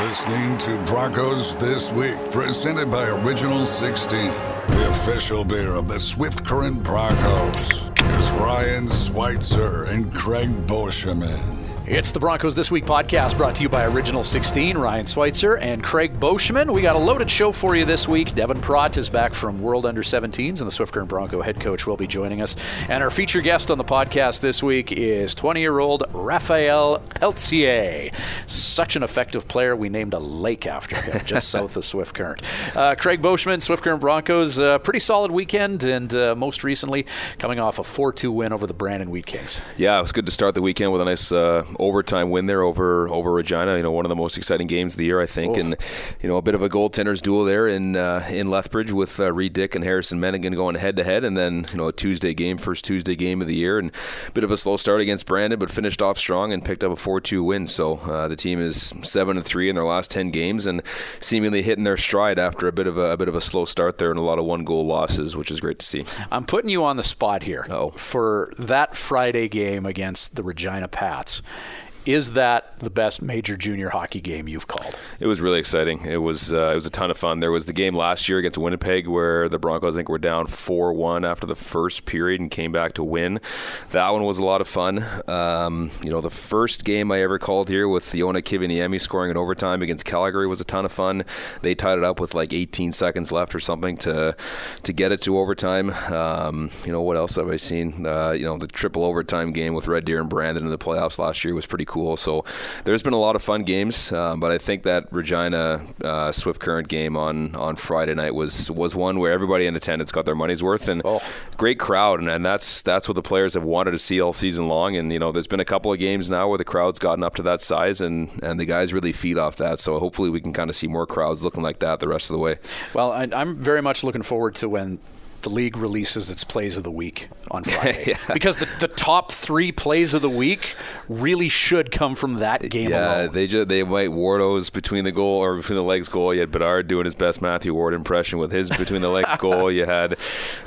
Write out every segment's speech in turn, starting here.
listening to Broncos This Week, presented by Original 16, the official beer of the Swift Current Broncos. Here's Ryan Schweitzer and Craig Boschman. It's the Broncos This Week podcast brought to you by Original 16, Ryan Schweitzer and Craig Boschman. We got a loaded show for you this week. Devin Pratt is back from World Under 17s, and the Swift Current Bronco head coach will be joining us. And our feature guest on the podcast this week is 20 year old Raphael Pelletier. Such an effective player, we named a lake after him just south of Swift Current. Uh, Craig Boschman, Swift Current Broncos, uh, pretty solid weekend, and uh, most recently coming off a 4 2 win over the Brandon Wheat Kings. Yeah, it was good to start the weekend with a nice uh, overtime win there over over Regina. You know, one of the most exciting games of the year, I think, oh. and you know, a bit of a goaltenders duel there in uh, in Lethbridge with uh, Reid Dyck and Harrison Meneghin going head to head, and then you know a Tuesday game, first Tuesday game of the year, and a bit of a slow start against Brandon, but finished off strong and picked up a four two win. So uh, the team is seven and three in their last ten games, and seemingly hitting their stride after a bit of a, a bit of a slow start there and a lot of one goal losses, which is great to see. I'm putting you on the spot here oh for that Friday game against the Regina Pats is that the best major junior hockey game you've called? It was really exciting. It was uh, it was a ton of fun. There was the game last year against Winnipeg where the Broncos I think were down four one after the first period and came back to win. That one was a lot of fun. Um, you know, the first game I ever called here with Joona Kiviniemi scoring in overtime against Calgary was a ton of fun. They tied it up with like 18 seconds left or something to to get it to overtime. Um, you know, what else have I seen? Uh, you know, the triple overtime game with Red Deer and Brandon in the playoffs last year was pretty cool. So there's been a lot of fun games, um, but I think that Regina uh, Swift Current game on, on Friday night was was one where everybody in attendance got their money's worth and oh. great crowd, and, and that's that's what the players have wanted to see all season long. And you know, there's been a couple of games now where the crowd's gotten up to that size, and and the guys really feed off that. So hopefully we can kind of see more crowds looking like that the rest of the way. Well, I, I'm very much looking forward to when the league releases its plays of the week on Friday. yeah. Because the, the top three plays of the week really should come from that game yeah, alone. they just, they might Wardo's between the goal or between the legs goal. You had Bedard doing his best Matthew Ward impression with his between the legs goal. You had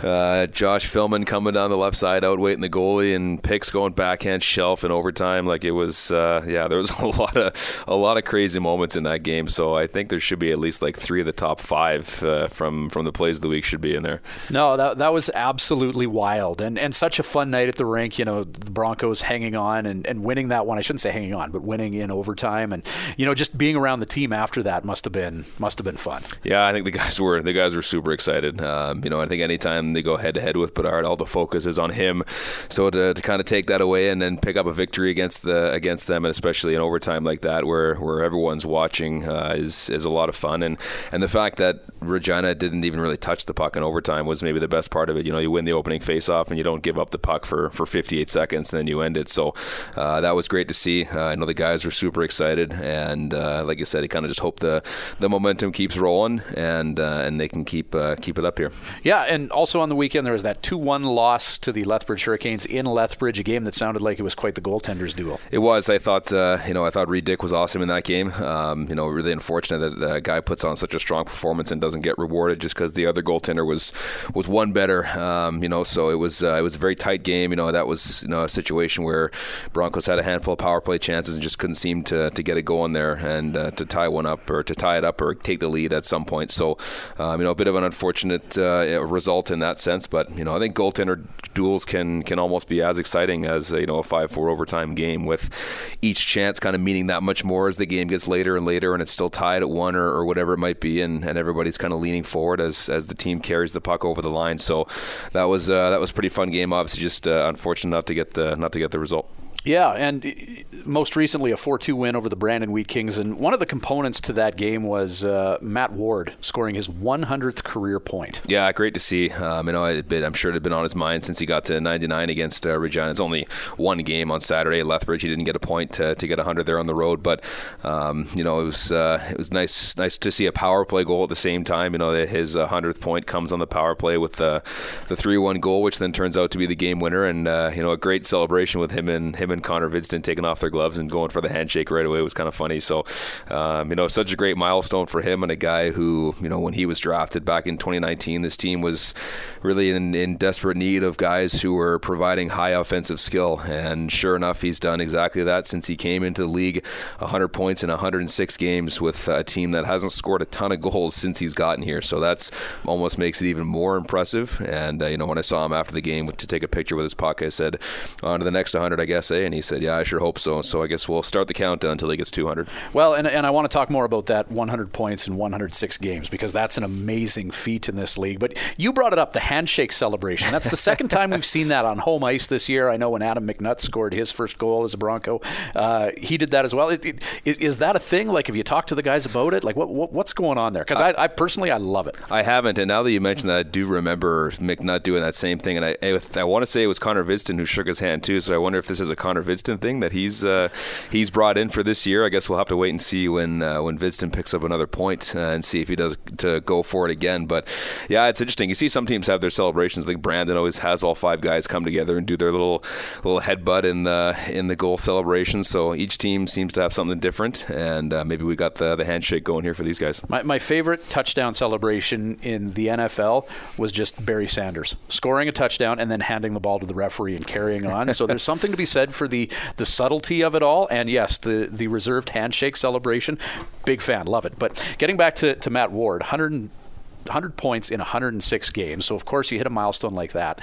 uh, Josh Filmon coming down the left side, outweighting the goalie, and picks going backhand shelf in overtime. Like it was, uh, yeah, there was a lot of a lot of crazy moments in that game. So I think there should be at least like three of the top five uh, from from the plays of the week should be in there. No, no, that that was absolutely wild and and such a fun night at the rink. You know, the Broncos hanging on and, and winning that one. I shouldn't say hanging on, but winning in overtime, and you know, just being around the team after that must have been must have been fun. Yeah, I think the guys were the guys were super excited. Um, you know, I think anytime they go head to head with Bedard, all the focus is on him. So to, to kind of take that away and then pick up a victory against the against them, and especially in overtime like that, where where everyone's watching, uh, is is a lot of fun. And and the fact that Regina didn't even really touch the puck in overtime was maybe maybe the best part of it. You know, you win the opening faceoff and you don't give up the puck for, for 58 seconds and then you end it. So uh, that was great to see. Uh, I know the guys were super excited, and uh, like I said, I kind of just hope the the momentum keeps rolling and uh, and they can keep uh, keep it up here. Yeah, and also on the weekend there was that two one loss to the Lethbridge Hurricanes in Lethbridge, a game that sounded like it was quite the goaltenders duel. It was. I thought uh, you know I thought Reid Dyck was awesome in that game. Um, you know, really unfortunate that the guy puts on such a strong performance and doesn't get rewarded just because the other goaltender was was was one better. Um, you know, so it was uh, it was a very tight game. You know, that was you know a situation where Broncos had a handful of power play chances and just couldn't seem to, to get it going there and uh, to tie one up or to tie it up or take the lead at some point. So, um, you know, a bit of an unfortunate uh, result in that sense. But you know, I think goaltender duels can can almost be as exciting as you know a five four overtime game with each chance kind of meaning that much more as the game gets later and later and it's still tied at one or, or whatever it might be and, and everybody's kind of leaning forward as as the team carries the puck over the line. So that was uh, that was pretty fun game. Obviously, just uh, unfortunate not to get the not to get the result. Yeah, and most recently a 4-2 win over the Brandon Wheat Kings, and one of the components to that game was uh, Matt Ward scoring his 100th career point. Yeah, great to see. Um, you know, I'm sure it had been on his mind since he got to 99 against uh, Regina. It's only one game on Saturday at Lethbridge. He didn't get a point to, to get 100 there on the road, but um, you know, it was uh, it was nice nice to see a power play goal at the same time. You know, his 100th point comes on the power play with the the 3-1 goal, which then turns out to be the game winner, and uh, you know, a great celebration with him and him and Connor Hvidston taking off their gloves and going for the handshake right away was kind of funny. So, um, you know, such a great milestone for him and a guy who, you know, when he was drafted back in 2019, this team was really in, in desperate need of guys who were providing high offensive skill. And sure enough, he's done exactly that since he came into the league 100 points in 106 games with a team that hasn't scored a ton of goals since he's gotten here. So that's almost makes it even more impressive. And, uh, you know, when I saw him after the game to take a picture with his puck, I said, on to the next 100, I guess, eh? And he said, yeah, I sure hope so. So I guess we'll start the countdown until he gets 200. Well, and, and I want to talk more about that 100 points in 106 games because that's an amazing feat in this league. But you brought it up, the handshake celebration. That's the second time we've seen that on home ice this year. I know when Adam McNutt scored his first goal as a Bronco, uh, he did that as well. It, it, is that a thing? Like, have you talked to the guys about it? Like, what, what what's going on there? Because I, I, personally, I love it. I haven't, and now that you mentioned that, I do remember McNutt doing that same thing. And I, I, I want to say it was Connor Hvidston who shook his hand too. So I wonder if this is a Connor Hvidston thing that he's uh, he's brought in for this year. I guess we'll have to wait and see when uh, when Hvidston picks up another point, uh, and see if he does to go for it again. But yeah, it's interesting. You see some teams have their celebrations. Like Brandon always has all five guys come together and do their little little headbutt in the in the goal celebration. So each team seems to have something different, and uh, maybe we got the the handshake going here for these guys. My, my favorite touchdown celebration in the NFL was just Barry Sanders scoring a touchdown and then handing the ball to the referee and carrying on. so there's something to be said for the the subtlety of it all, and yes, the the reserved handshake celebration. Big fan, love it. But getting back to, to Matt Ward, 100 100 points in 106 games. So, of course, you hit a milestone like that.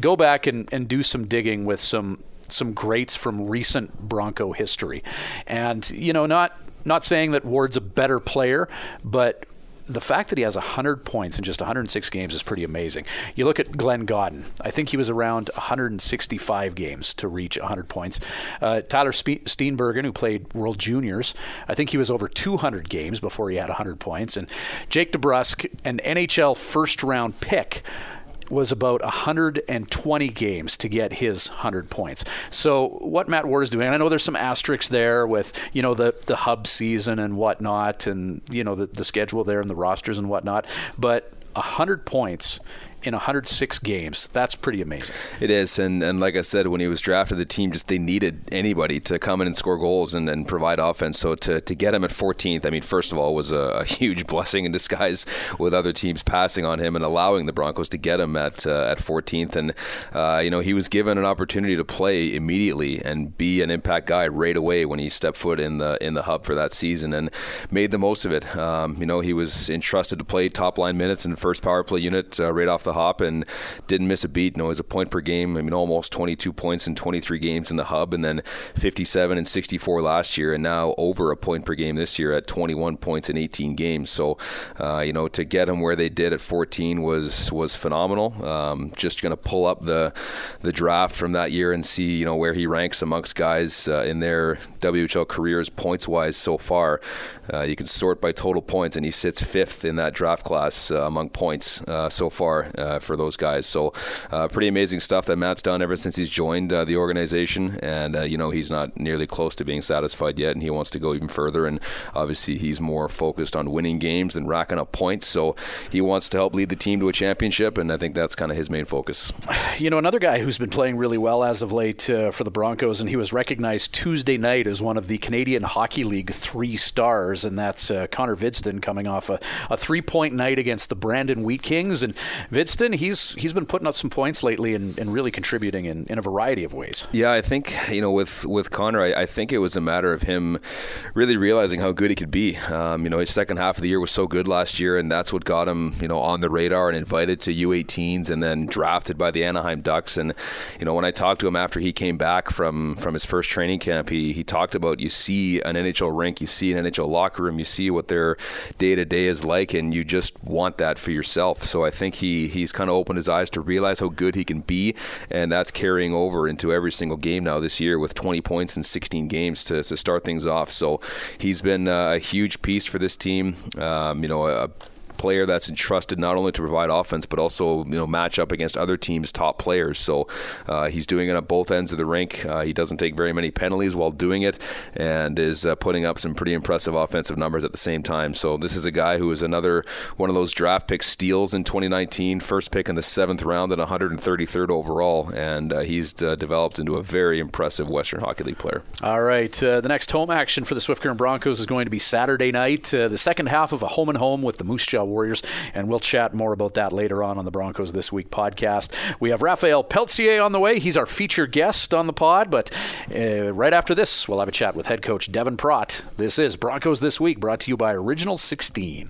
Go back and, and do some digging with some some greats from recent Bronco history. And, you know, not not saying that Ward's a better player, but the fact that he has 100 points in just 106 games is pretty amazing. You look at Glenn Gawdin. I think he was around 165 games to reach 100 points. Uh, Tyler Spe- Steenbergen, who played World Juniors, I think he was over 200 games before he had 100 points. And Jake DeBrusk, an NHL first round pick, was about 120 games to get his 100 points. So what Matt Ward is doing, I know there's some asterisks there with you know the the hub season and whatnot, and you know the the schedule there and the rosters and whatnot, but 100 points in 106 games. That's pretty amazing. It is, and and like I said, when he was drafted, the team just they needed anybody to come in and score goals and, and provide offense. So to, to get him at 14th, I mean, first of all, was a, a huge blessing in disguise with other teams passing on him and allowing the Broncos to get him at uh, at 14th. And uh, you know, he was given an opportunity to play immediately and be an impact guy right away when he stepped foot in the in the hub for that season and made the most of it. Um, you know, he was entrusted to play top line minutes in the first power play unit uh, right off the hop and didn't miss a beat. Know, it was a point per game. I mean, almost 22 points in 23 games in the hub, and then 57 and 64 last year, and now over a point per game this year at 21 points in 18 games. So, uh, you know, to get them where they did at 14 was was phenomenal. Um, just going to pull up the the draft from that year and see you know where he ranks amongst guys uh, in their WHL careers points wise so far. Uh, you can sort by total points, and he sits fifth in that draft class uh, among points uh, so far uh, for those guys. So, uh, pretty amazing stuff that Matt's done ever since he's joined uh, the organization. And, uh, you know, he's not nearly close to being satisfied yet, and he wants to go even further. And obviously, he's more focused on winning games than racking up points. So, he wants to help lead the team to a championship, and I think that's kind of his main focus. You know, another guy who's been playing really well as of late uh, for the Broncos, and he was recognized Tuesday night as one of the Canadian Hockey League three stars, and that's Connor Hvidston coming off a, a three point night against the Brandon Wheat Kings. And Hvidston he's he's been putting up some points lately and, and really contributing in, in a variety of ways. Yeah, I think you know with with Connor, I, I think it was a matter of him really realizing how good he could be. Um, you know, his second half of the year was so good last year, and that's what got him you know on the radar and invited to U18s and then drafted by the Anaheim Ducks. And you know, when I talked to him after he came back from from his first training camp, he he talked about you see an NHL rink, you see an NHL locker room, you see what their day to day is like, and you just want that for yourself. So I think he he he's kind of opened his eyes to realize how good he can be, and that's carrying over into every single game now this year with 20 points in 16 games to, to start things off. So he's been uh, a huge piece for this team. Um, you know, a player that's entrusted not only to provide offense but also you know match up against other teams' top players. So uh, he's doing it on both ends of the rink. Uh, he doesn't take very many penalties while doing it, and is uh, putting up some pretty impressive offensive numbers at the same time. So this is a guy who is another one of those draft pick steals in 2019, first pick in the seventh round at 133rd overall, and uh, he's uh, developed into a very impressive Western Hockey League player. All right, uh, the next home action for the Swift Current Broncos is going to be Saturday night, the second half of a home and home with the Moose Jaw Warriors, and we'll chat more about that later on on the Broncos This Week podcast. We have Raphael Pelletier on the way. He's our feature guest on the pod, but uh, right after this, we'll have a chat with head coach Devin Pratt. This is Broncos This Week, brought to you by Original 16.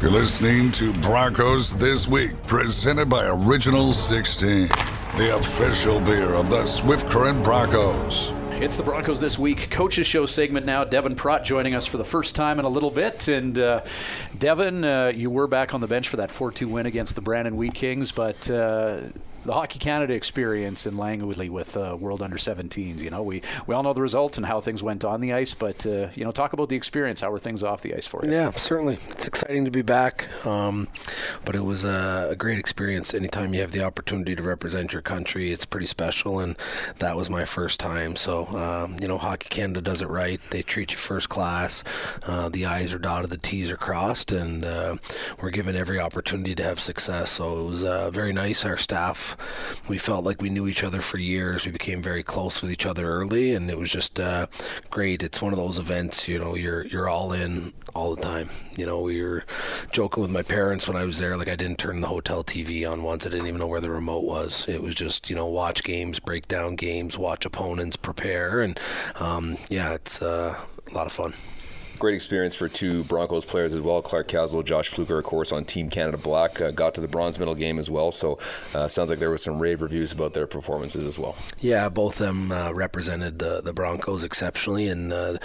You're listening to Broncos This Week, presented by Original 16, the official beer of the Swift Current Broncos. It's the Broncos This Week coaches show segment now. Devin Pratt joining us for the first time in a little bit. And uh, Devin, uh, you were back on the bench for that 4 2 win against the Brandon Wheat Kings, but. The Hockey Canada experience in Langley with uh, World Under 17s. You know, we, we all know the results and how things went on the ice, but uh, you know, talk about the experience. How were things off the ice for you? Yeah, certainly. It's exciting to be back, um, but it was a, a, great experience. Anytime you have the opportunity to represent your country, it's pretty special, and that was my first time. So, um, you know, Hockey Canada does it right. They treat you first class. Uh, the I's are dotted, the T's are crossed, and uh, we're given every opportunity to have success. So it was uh, very nice. Our staff we felt like we knew each other for years. We became very close with each other early, and it was just uh, great. It's one of those events, you know, you're you're all in all the time. You know, we were joking with my parents when I was there, like I didn't turn the hotel TV on once. I didn't even know where the remote was. It was just, you know, watch games, break down games, watch opponents, prepare, and um, yeah, it's uh, a lot of fun great experience for two Broncos players as well. Clarke Caswell, Josh Pflugger, of course, on Team Canada Black, uh, got to the bronze medal game as well. So uh, sounds like there was some rave reviews about their performances as well. Yeah, both of them uh, represented the the Broncos exceptionally, and uh,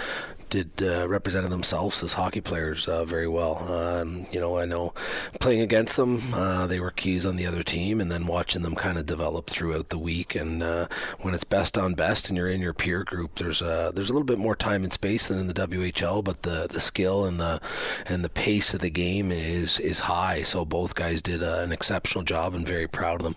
did uh, represented themselves as hockey players uh, very well. Um, you know, I know playing against them, uh, they were keys on the other team, and then watching them kind of develop throughout the week. And uh, when it's best on best, and you're in your peer group, there's a, there's a little bit more time and space than in the WHL, but the, the skill and the and the pace of the game is is high. So both guys did uh, an exceptional job, and very proud of them.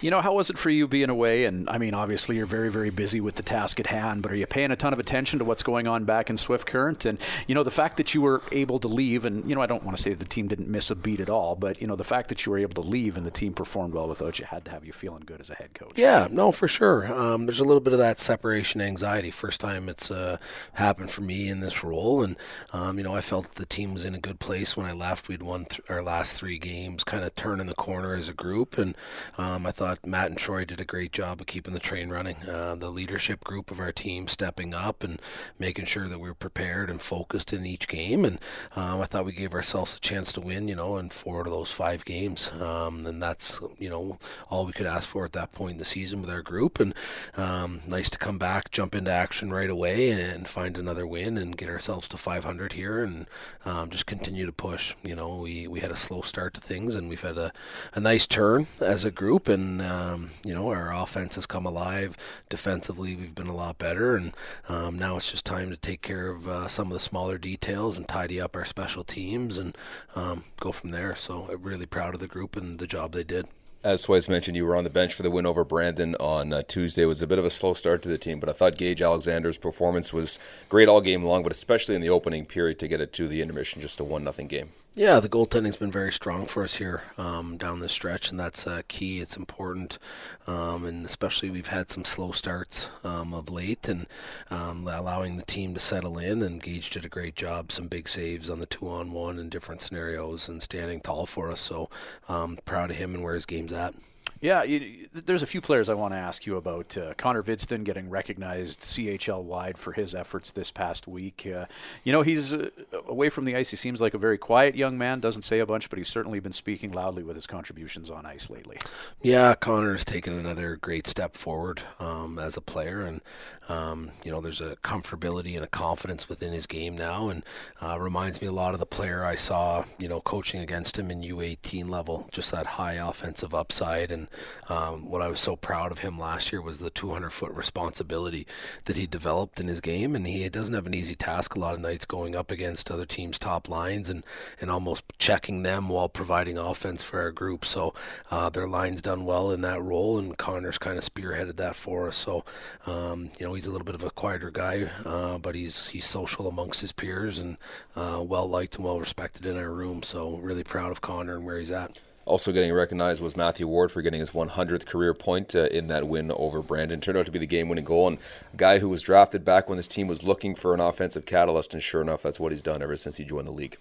You know, how was it for you being away? And I mean, obviously, you're very, very busy with the task at hand, but are you paying a ton of attention to what's going on back in Swift Current? And, you know, the fact that you were able to leave, and, you know, I don't want to say the team didn't miss a beat at all, but, you know, the fact that you were able to leave and the team performed well without you had to have you feeling good as a head coach. Yeah, no, for sure. Um, there's a little bit of that separation anxiety. First time it's uh, happened for me in this role. And, um, you know, I felt the team was in a good place when I left. We'd won th- our last three games, kind of turning the corner as a group. And um, I thought Matt and Troy did did a great job of keeping the train running. Uh, the leadership group of our team stepping up and making sure that we were prepared and focused in each game. And um, I thought we gave ourselves a chance to win, you know, in four of those five games. Um, and that's, you know, all we could ask for at that point in the season with our group. And um, nice to come back, jump into action right away and find another win and get ourselves to 500 here and um, just continue to push. You know, we, we had a slow start to things and we've had a, a nice turn as a group. And, um, you know, our offense has come alive. Defensively, we've been a lot better, and um, now it's just time to take care of uh, some of the smaller details and tidy up our special teams and um, go from there. So I'm really proud of the group and the job they did. As Swice mentioned, you were on the bench for the win over Brandon on uh, Tuesday. It was a bit of a slow start to the team, but I thought Gage Alexander's performance was great all game long, but especially in the opening period to get it to the intermission, just a one nothing game. Yeah, the goaltending's been very strong for us here um, down the stretch, and that's uh, key. It's important, um, and especially we've had some slow starts um, of late, and um, allowing the team to settle in. And Gage did a great job, some big saves on the two-on-one in different scenarios, and standing tall for us. So um, proud of him and where his game's at. Yeah, you, there's a few players I want to ask you about. Uh, Connor Hvidston getting recognized CHL wide for his efforts this past week. Uh, you know, he's uh, away from the ice. He seems like a very quiet young man, doesn't say a bunch, but he's certainly been speaking loudly with his contributions on ice lately. Yeah, Connor's taken another great step forward um, as a player, and um, you know, there's a comfortability and a confidence within his game now, and uh, reminds me a lot of the player I saw, you know, coaching against him in U18 level. Just that high offensive upside, and um, what I was so proud of him last year was the 200 foot responsibility that he developed in his game, and he doesn't have an easy task a lot of nights going up against other teams' top lines and and almost checking them while providing offense for our group. So uh, their line's done well in that role, and Connor's kind of spearheaded that for us. So um, you know he's a little bit of a quieter guy, uh, but he's he's social amongst his peers and uh, well liked and well respected in our room. So really proud of Connor and where he's at. Also getting recognized was Matthew Ward for getting his 100th career point uh, in that win over Brandon. Turned out to be the game-winning goal, and a guy who was drafted back when this team was looking for an offensive catalyst, and sure enough, that's what he's done ever since he joined the league.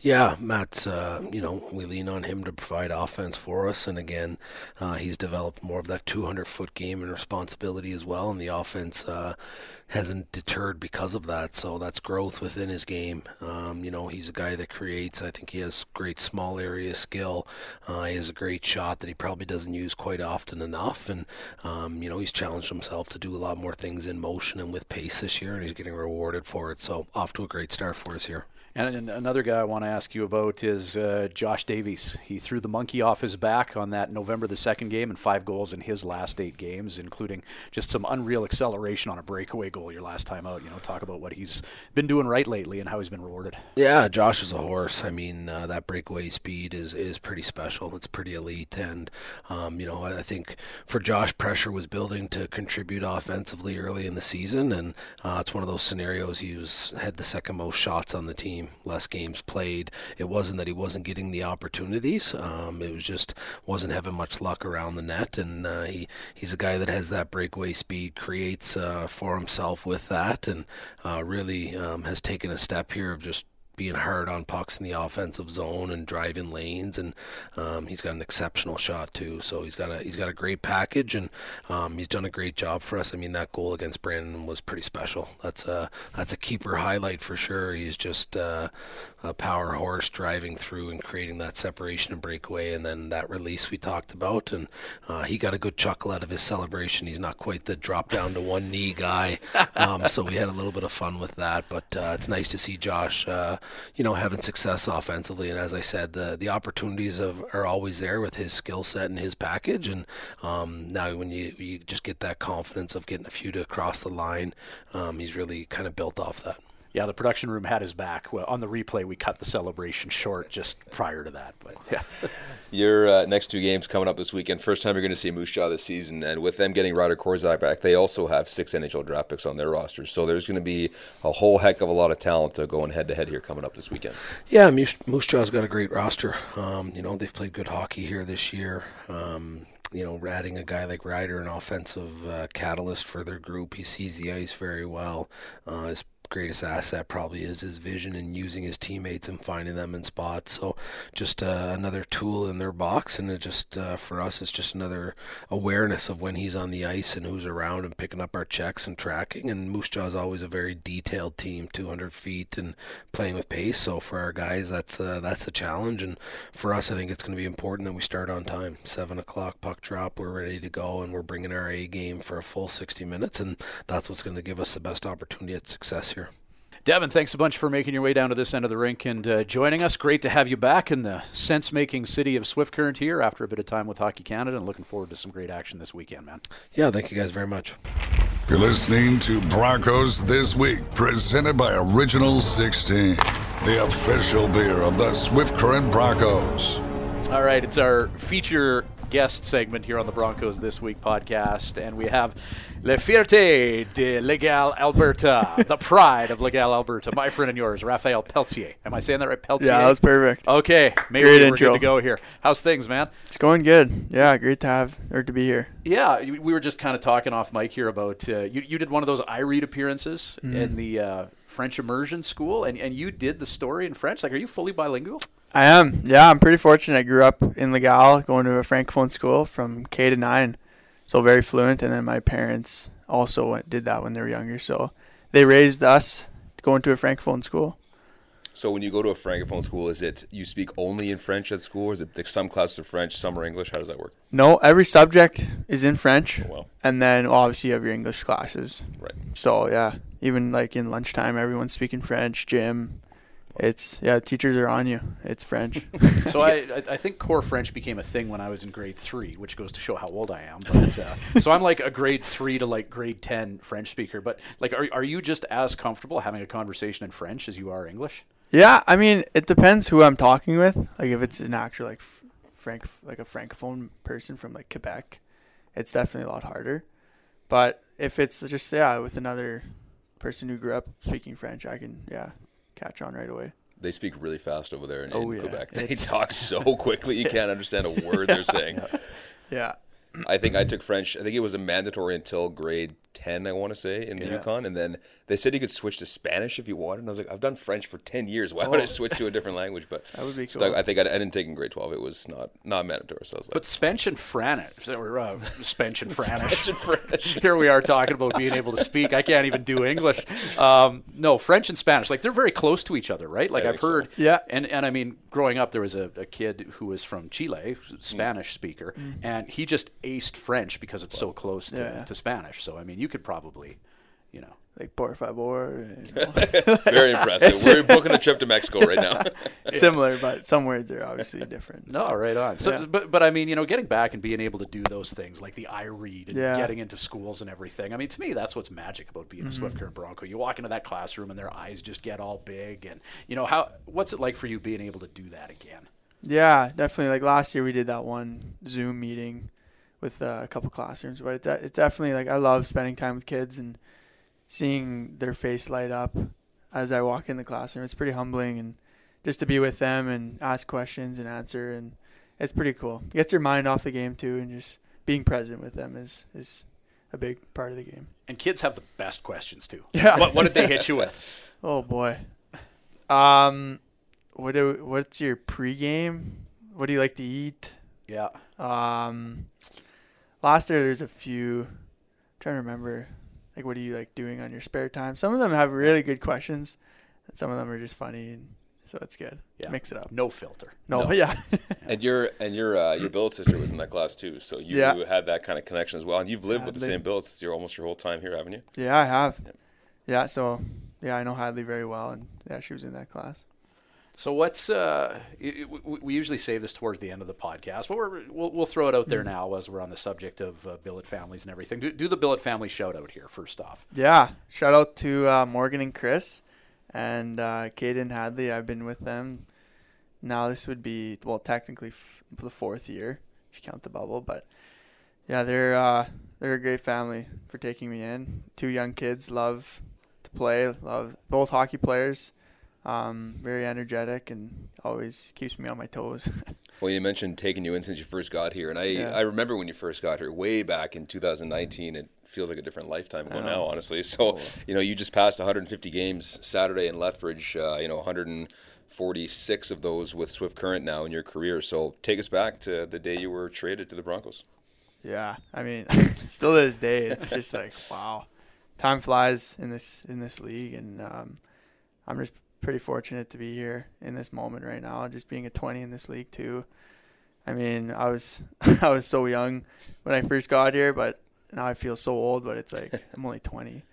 Yeah, Matt's, uh, you know, we lean on him to provide offense for us. And again, uh, he's developed more of that 200 foot game and responsibility as well. And the offense uh, hasn't deterred because of that. So that's growth within his game. Um, you know, he's a guy that creates. I think he has great small area skill. Uh, he has a great shot that he probably doesn't use quite often enough. And, um, you know, he's challenged himself to do a lot more things in motion and with pace this year, and he's getting rewarded for it. So off to a great start for us here. And another guy I want to ask you about is uh, Josh Davies. He threw the monkey off his back on that November the 2nd game and five goals in his last eight games, including just some unreal acceleration on a breakaway goal your last time out. You know, talk about what he's been doing right lately and how he's been rewarded. Yeah, Josh is a horse. I mean, uh, that breakaway speed is, is pretty special. It's pretty elite. And, um, you know, I think for Josh, pressure was building to contribute offensively early in the season. And uh, it's one of those scenarios he was, had the second most shots on the team less games played. It wasn't that he wasn't getting the opportunities. Um, it was just wasn't having much luck around the net, and uh, he he's a guy that has that breakaway speed, creates uh, for himself with that, and uh, really um, has taken a step here of just being hard on pucks in the offensive zone and driving lanes, and um, he's got an exceptional shot too. So he's got a he's got a great package, and um, he's done a great job for us. I mean, that goal against Brandon was pretty special. That's a that's a keeper highlight for sure. He's just uh, a power horse driving through and creating that separation and breakaway, and then that release we talked about, and uh, he got a good chuckle out of his celebration. He's not quite the drop down to one knee guy, um, so we had a little bit of fun with that. But uh, it's nice to see Josh uh, you know, having success offensively. And as I said, the the opportunities of, are always there with his skill set and his package. And um, now when you you just get that confidence of getting a few to cross the line, um, he's really kind of built off that yeah, the production room had his back. Well, on the replay, we cut the celebration short just prior to that. But yeah, your uh, next two games coming up this weekend. First time you're going to see Moose Jaw this season, and with them getting Ryder Korczak back, they also have six NHL draft picks on their roster. So there's going to be a whole heck of a lot of talent uh, going head to head here coming up this weekend. Yeah, Moose, Moose Jaw's got a great roster. Um, you know, they've played good hockey here this year. Um, you know, adding a guy like Ryder, an offensive uh, catalyst for their group. He sees the ice very well. Uh, his greatest asset probably is his vision and using his teammates and finding them in spots. So just uh, another tool in their box, and it just uh, for us, it's just another awareness of when he's on the ice and who's around and picking up our checks and tracking. And Moose Jaw is always a very detailed team, 200 feet and playing with pace. So for our guys, that's uh, that's a challenge, and for us, I think it's going to be important that we start on time. Seven o'clock puck drop, we're ready to go, and we're bringing our A game for a full 60 minutes, and that's what's going to give us the best opportunity at success here. Devin, thanks a bunch for making your way down to this end of the rink and uh, joining us. Great to have you back in the sense making city of Swift Current here after a bit of time with Hockey Canada and looking forward to some great action this weekend, man. Yeah, thank you guys very much. You're listening to Broncos This Week, presented by Original 16, the official beer of the Swift Current Broncos. All right, it's our feature guest segment here on the Broncos This Week podcast, and we have Le Fierté de Legal Alberta, the pride of Legal Alberta, my friend and yours, Raphael Pelletier. Am I saying that right, Pelletier? Yeah, that's perfect. Okay, maybe Great we're intro. good to go here. How's things, man? It's going good. Yeah, great to have or to be here. Yeah, we were just kind of talking off mic here about uh, you. You did one of those I read appearances Mm-hmm. in the uh, French immersion school, and, and you did the story in French. Like, are you fully bilingual? I am. Yeah, I'm pretty fortunate. I grew up in Legal, going to a francophone school from K to nine, so very fluent. And then my parents also went, did that when they were younger, so they raised us to going to a francophone school. So when you go to a francophone school, is it you speak only in French at school, or is it like some classes of French, some are English? How does that work? No, every subject is in French, Oh, well, and then obviously you have your English classes. right. So yeah, even like in lunchtime, everyone's speaking French. Gym, it's yeah, teachers are on you. It's French. So I, I think core French became a thing when I was in grade three, which goes to show how old I am. But uh, so I'm like a grade three to like grade ten French speaker. But like, are are you just as comfortable having a conversation in French as you are English? yeah, I mean it depends who I'm talking with. Like if it's an actual like frank like a francophone person from like Quebec, it's definitely a lot harder. But if it's just yeah with another person who grew up speaking French, I can yeah catch on right away. They speak really fast over there in, Oh, in yeah. Quebec. They It's- talk so quickly you can't understand a word they're saying. Yeah. I think I took French. I think it was a mandatory until grade ten. I want to say in the Yeah. Yukon, and then they said you could switch to Spanish if you wanted. And I was like, I've done French for ten years. Why would I Oh. switch to a different language? But That would be so cool. I think I, I didn't take in grade twelve. It was not not mandatory. So I was like, But Spench and Franish, or uh, Spench and Franish. French. Here we are talking about being able to speak. I can't even do English. Um, no, French and Spanish, like they're very close to each other, right? Like I've think so. heard. Yeah. And and I mean, growing up, there was a, a kid who was from Chile, Mm. Spanish speaker, and he just aced French because it's so close to, Yeah. to Spanish. So I mean, you could probably, you know. Like por favor. you know. Very impressive. We're booking a trip to Mexico right now. Similar, but some words are obviously different. No, right on. So, Yeah. but but I mean, you know, getting back and being able to do those things like the I read and Yeah. getting into schools and everything. I mean, to me, that's what's magic about being a Swift Current Bronco. You walk into that classroom and their eyes just get all big, and you know how. What's it like for you being able to do that again? Yeah, definitely. Like last year, we did that one Zoom meeting with uh, a couple classrooms, but it de- it's definitely like I love spending time with kids and seeing their face light up as I walk in the classroom. It's pretty humbling and just to be with them and ask questions and answer, and it's pretty cool. Gets your mind off the game too, and just being present with them is is a big part of the game. And kids have the best questions too. Yeah. What, what did they hit you with? Oh boy. Um, what do what's your pregame? What do you like to eat? Yeah. Um, last year there's a few. I'm trying to remember, like what are you like doing on your spare time? Some of them have really good questions, and some of them are just funny, and so it's good. Yeah. Mix it up. No filter. No, No. yeah, And your and your uh, your billet sister was in that class too, so you Yeah. had that kind of connection as well. And you've lived with the Hadley. same billets your almost your whole time here, haven't you? yeah, I have. Yep. Yeah, so yeah, I know Hadley very well, and yeah, she was in that class. So what's uh? we we usually save this towards the end of the podcast, but we're, we'll we'll throw it out there now as we're on the subject of uh, billet families and everything. Do, do the billet family shout out here first off. Yeah, shout out to uh, Morgan and Chris, and uh, Caden Hadley. I've been with them. Now this would be well technically f- the fourth year if you count the bubble, but yeah, they're uh, they're a great family for taking me in. Two young kids love to play, love both hockey players. Um, very energetic and always keeps me on my toes. Well, you mentioned taking you in since you first got here, and I Yeah. I remember when you first got here, way back in 2019. It feels like a different lifetime ago now, honestly. So you know, you just passed 150 games Saturday in Lethbridge. Uh, you know, 146 of those with Swift Current now in your career. So take us back to the day you were traded to the Broncos. Yeah, I mean, still to this day, it's just like wow, time flies in this in this league, and um, I'm just pretty fortunate to be here in this moment right now. Just being a 20 in this league too. I mean, I was I was so young when I first got here, but now I feel so old. But it's like I'm only 20.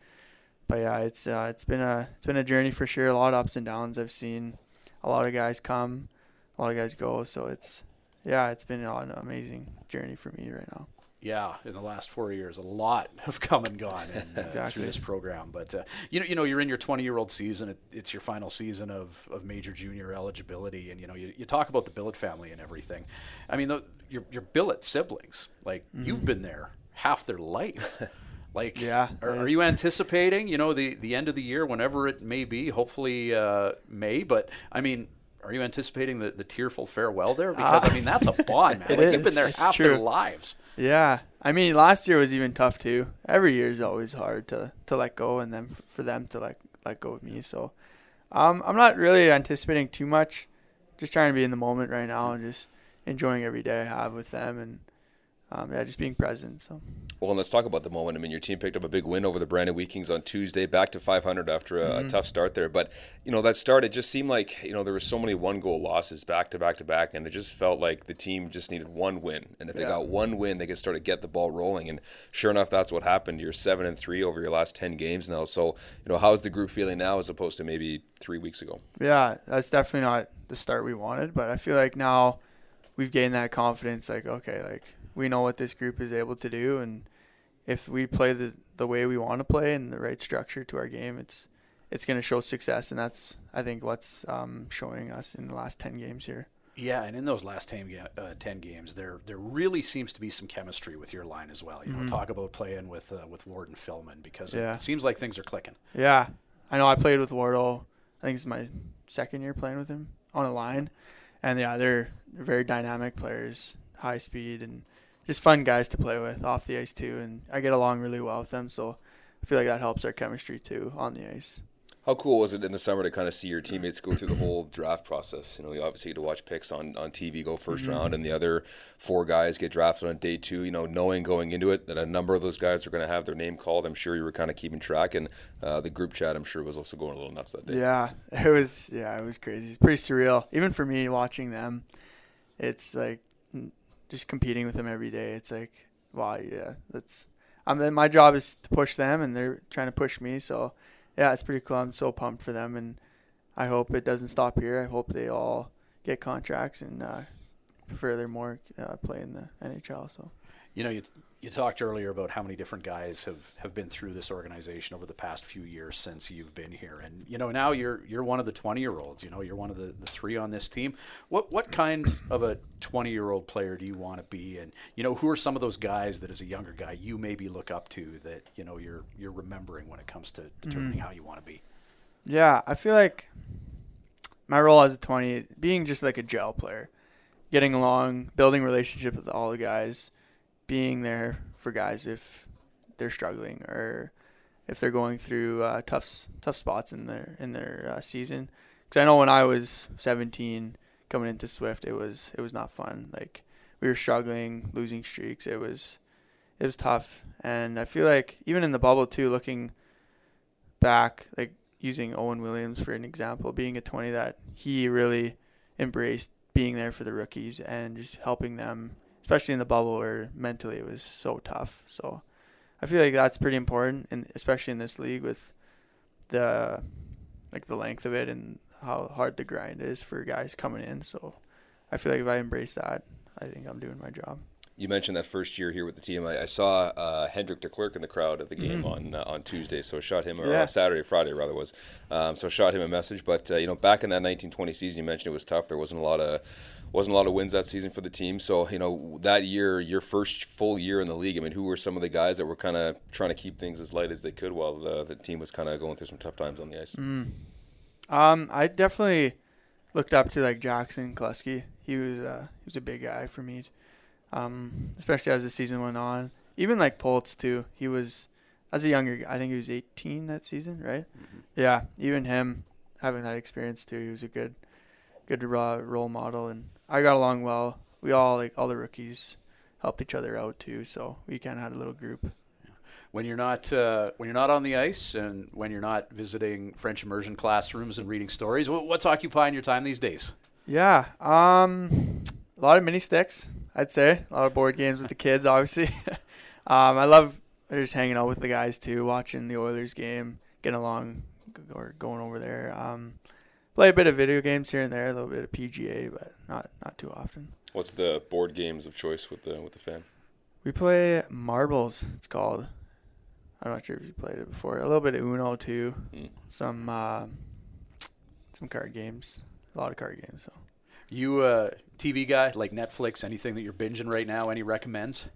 But yeah, it's uh, it's been a it's been a journey for sure. A lot of ups and downs. I've seen a lot of guys come, a lot of guys go. So it's yeah, it's been an amazing journey for me right now. Yeah, in the last four years, a lot have come and gone in, uh, through this program. But uh, you know, you know, you're in your 20 year old season. It, it's your final season of, of major junior eligibility, and you know, you, you talk about the Billet family and everything. I mean, the, your your Billet siblings, like you've been there half their life. Like. Yeah, are, are you anticipating, you know, the the end of the year, whenever it may be, hopefully uh, May, but I mean. Are you anticipating the, the tearful farewell there? Because I mean that's a bond, man. Like, You've been there It's half their lives. Yeah, I mean, last year was even tough too. Every year is always hard to, to let go, and then for them to let let go of me. So, um, I'm not really anticipating too much. Just trying to be in the moment right now and just enjoying every day I have with them, and um, yeah, just being present. So. Well, and let's talk about the moment. I mean, your team picked up a big win over the Brandon Wheat Kings on Tuesday, back to 500 after a, mm-hmm. a, tough start there. But you know that start, it just seemed like you know there were so many one-goal losses back to back to back, and it just felt like the team just needed one win. And if yeah. they got one win, they could start to get the ball rolling. And sure enough, that's what happened. You're seven and three over your last 10 games now. So you know how's the group feeling now as opposed to maybe three weeks ago? Yeah, that's definitely not the start we wanted, but I feel like now we've gained that confidence. Like okay, like we know what this group is able to do, and if we play the the way we want to play and the right structure to our game, it's it's going to show success, and that's I think what's um, showing us in the last ten games here. Yeah, and in those last 10, uh, 10, games, there there really seems to be some chemistry with your line as well. You know, mm-hmm. talk about playing with uh, with Ward and Filmon because yeah. it, seems like things are clicking. Yeah, I know. I played with Wardo. I think it's my second year playing with him on a line, and yeah, they're, they're very dynamic players, high speed, and just fun guys to play with off the ice too, and I get along really well with them. So I feel like that helps our chemistry too on the ice. How cool was it in the summer to kind of see your teammates go through the whole draft process? You know, you obviously get to watch picks on, on TV go 1st mm-hmm. round, and the other four guys get drafted on day two. You know, knowing going into it that a number of those guys are going to have their name called, I'm sure you were kind of keeping track, and uh, the group chat, I'm sure, was also going a little nuts that day. Yeah, it was. Yeah, it was crazy. It's pretty surreal, even for me watching them. It's like just competing with them every day. It's like, wow, yeah, that's. I mean, my job is to push them, and they're trying to push me. So, yeah, it's pretty cool. I'm so pumped for them, and I hope it doesn't stop here. I hope they all get contracts and uh, furthermore uh, play in the NHL. So, you know, you you talked earlier about how many different guys have, have been through this organization over the past few years since you've been here, and you know now you're you're one of the twenty year olds. You know you're one of the, the three on this team. What what kind of a twenty year old player do you want to be? And you know who are some of those guys that as a younger guy you maybe look up to that you know you're you're remembering when it comes to determining mm. how you want to be. Yeah, I feel like my role as a twenty, being just like a gel player, getting along, building relationship with all the guys being there for guys if they're struggling or if they're going through uh, tough tough spots in their in their uh, season. Because I know when I was 17 coming into Swift, it was it was not fun. Like we were struggling, losing streaks. It was it was tough, and I feel like even in the bubble too, looking back, like using Owen Williams for an example, being a 20 that he really embraced being there for the rookies and just helping them especially in the bubble where mentally it was so tough. So I feel like that's pretty important, and especially in this league with the like the length of it and how hard the grind is for guys coming in. So I feel like if I embrace that, I think I'm doing my job you mentioned that first year here with the team. I, I saw uh, Hendrik de Klerk in the crowd at the game mm-hmm. on uh, on Tuesday, so I shot him or yeah. Saturday, Friday rather was. Um, so I shot him a message. But uh, you know, back in that 1920 season, you mentioned it was tough. There wasn't a lot of wasn't a lot of wins that season for the team. So you know, that year, your first full year in the league. I mean, who were some of the guys that were kind of trying to keep things as light as they could while the, the team was kind of going through some tough times on the ice? Mm. Um, I definitely looked up to like Jackson Kluski. He was uh, he was a big guy for me um, especially as the season went on. Even like Poltz too. He was as a younger guy. I think he was 18 that season, right? Mm-hmm. Yeah. Even him having that experience too. He was a good, good raw role model, and I got along well. We all like all the rookies helped each other out too, so we kind of had a little group. When you're not uh, when you're not on the ice and when you're not visiting French immersion classrooms and reading stories, what's occupying your time these days? Yeah, um, a lot of mini sticks. I'd say a lot of board games with the kids, obviously. um, I love just hanging out with the guys too, watching the Oilers game, getting along, or going over there. Um, play a bit of video games here and there, a little bit of PGA, but not not too often. What's the board games of choice with the with the fam? We play marbles. It's called. I'm not sure if you played it before. A little bit of Uno too. Mm. Some uh, some card games. A lot of card games. So. You a TV guy like Netflix? Anything that you're binging right now? Any recommends?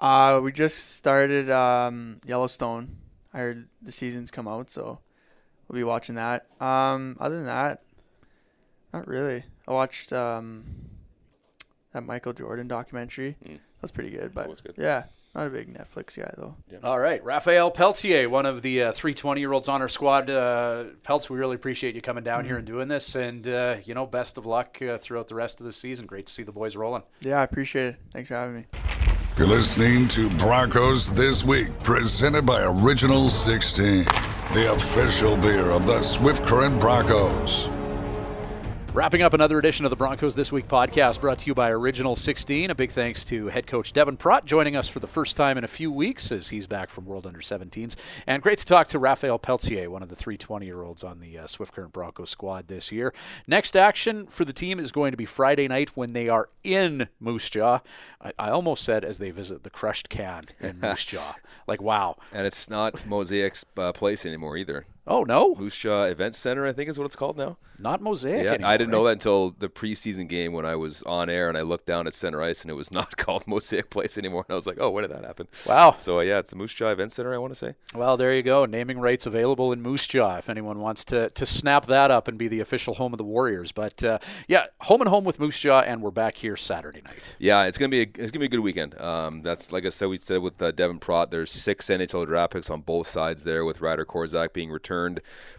Uh, we just started um, Yellowstone. I heard the seasons come out, so we'll be watching that. Um, other than that, not really. I watched um, that Michael Jordan documentary. Mm. That was pretty good, but good. yeah, not a big Netflix guy though. Yeah. All right, Raphael Pelletier, one of the uh, three 20 year olds on our squad. Uh, Pelts, we really appreciate you coming down mm-hmm. here and doing this, and uh, you know, best of luck uh, throughout the rest of the season. Great to see the boys rolling. Yeah, I appreciate it. Thanks for having me. You're listening to Broncos This Week, presented by Original 16, the official beer of the Swift Current Broncos. Wrapping up another edition of the Broncos This Week podcast brought to you by Original 16. A big thanks to head coach Devin Pratt joining us for the first time in a few weeks as he's back from World Under 17s. And great to talk to Raphael Pelletier, one of the three 20 year olds on the uh, Swift Current Broncos squad this year. Next action for the team is going to be Friday night when they are in Moose Jaw. I, I almost said as they visit the crushed can in Moose Jaw. Like, wow. And it's not Mosaic's uh, place anymore either. Oh, no? Moose Jaw Event Center, I think is what it's called now. Not Mosaic Yeah, anymore, I didn't right? know that until the preseason game when I was on air and I looked down at center ice and it was not called Mosaic Place anymore. And I was like, oh, when did that happen? Wow. So, uh, yeah, it's the Moose Jaw Event Center, I want to say. Well, there you go. Naming rights available in Moose Jaw if anyone wants to, to snap that up and be the official home of the Warriors. But uh, yeah, home and home with Moose Jaw, and we're back here Saturday night. Yeah, it's gonna be a, it's gonna be a good weekend. Um, that's like I said, we said with uh, Devin Pratt. There's six NHL draft picks on both sides there, with Ryder Korczak being returned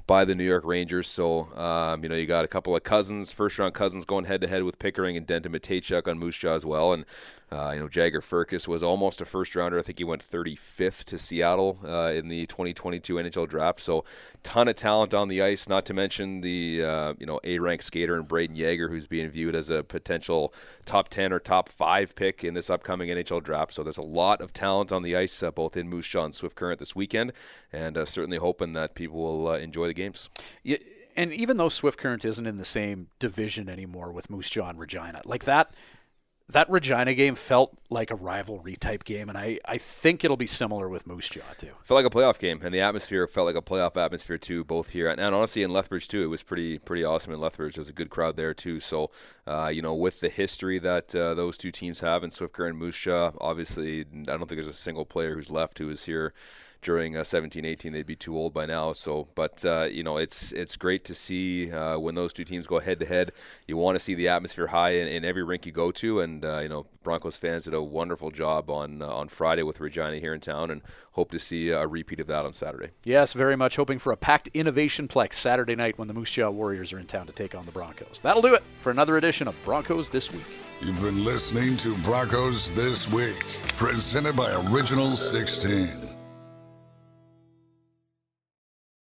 by the New York Rangers. So um, you know you got a couple of cousins, first round cousins, going head to head with Pickering and Denton Mateychuk on Moose Jaw as well. And uh, you know Jagger Firkus was almost a first rounder. I think he went 35th to Seattle uh, in the 2022 NHL draft. So ton of talent on the ice. Not to mention the uh, you know A rank skater and Brayden Yager, who's being viewed as a potential top 10 or top five pick in this upcoming NHL draft. So there's a lot of talent on the ice, uh, both in Moose Jaw and Swift Current this weekend, and uh, certainly hoping that people will uh, enjoy the games. Yeah, and even though Swift Current isn't in the same division anymore with Moose Jaw and Regina, like that. That Regina game felt like a rivalry type game, and I, I think it'll be similar with Moose Jaw too. Felt like a playoff game, and the atmosphere felt like a playoff atmosphere too, both here and, and honestly in Lethbridge too. It was pretty pretty awesome in Lethbridge. There was a good crowd there too. So, uh, you know, with the history that uh, those two teams have in Swift Current and Moose Jaw, obviously, I don't think there's a single player who's left who is here during uh, 17 18 they'd be too old by now so but uh, you know it's it's great to see uh, when those two teams go head to head you want to see the atmosphere high in, in every rink you go to and uh, you know Broncos fans did a wonderful job on uh, on Friday with Regina here in town and hope to see a repeat of that on Saturday Yes, very much hoping for a packed Innovation Plex Saturday night when the Moose Jaw Warriors are in town to take on the Broncos. That'll do it for another edition of Broncos This Week. You've been listening to Broncos This Week, presented by Original 16.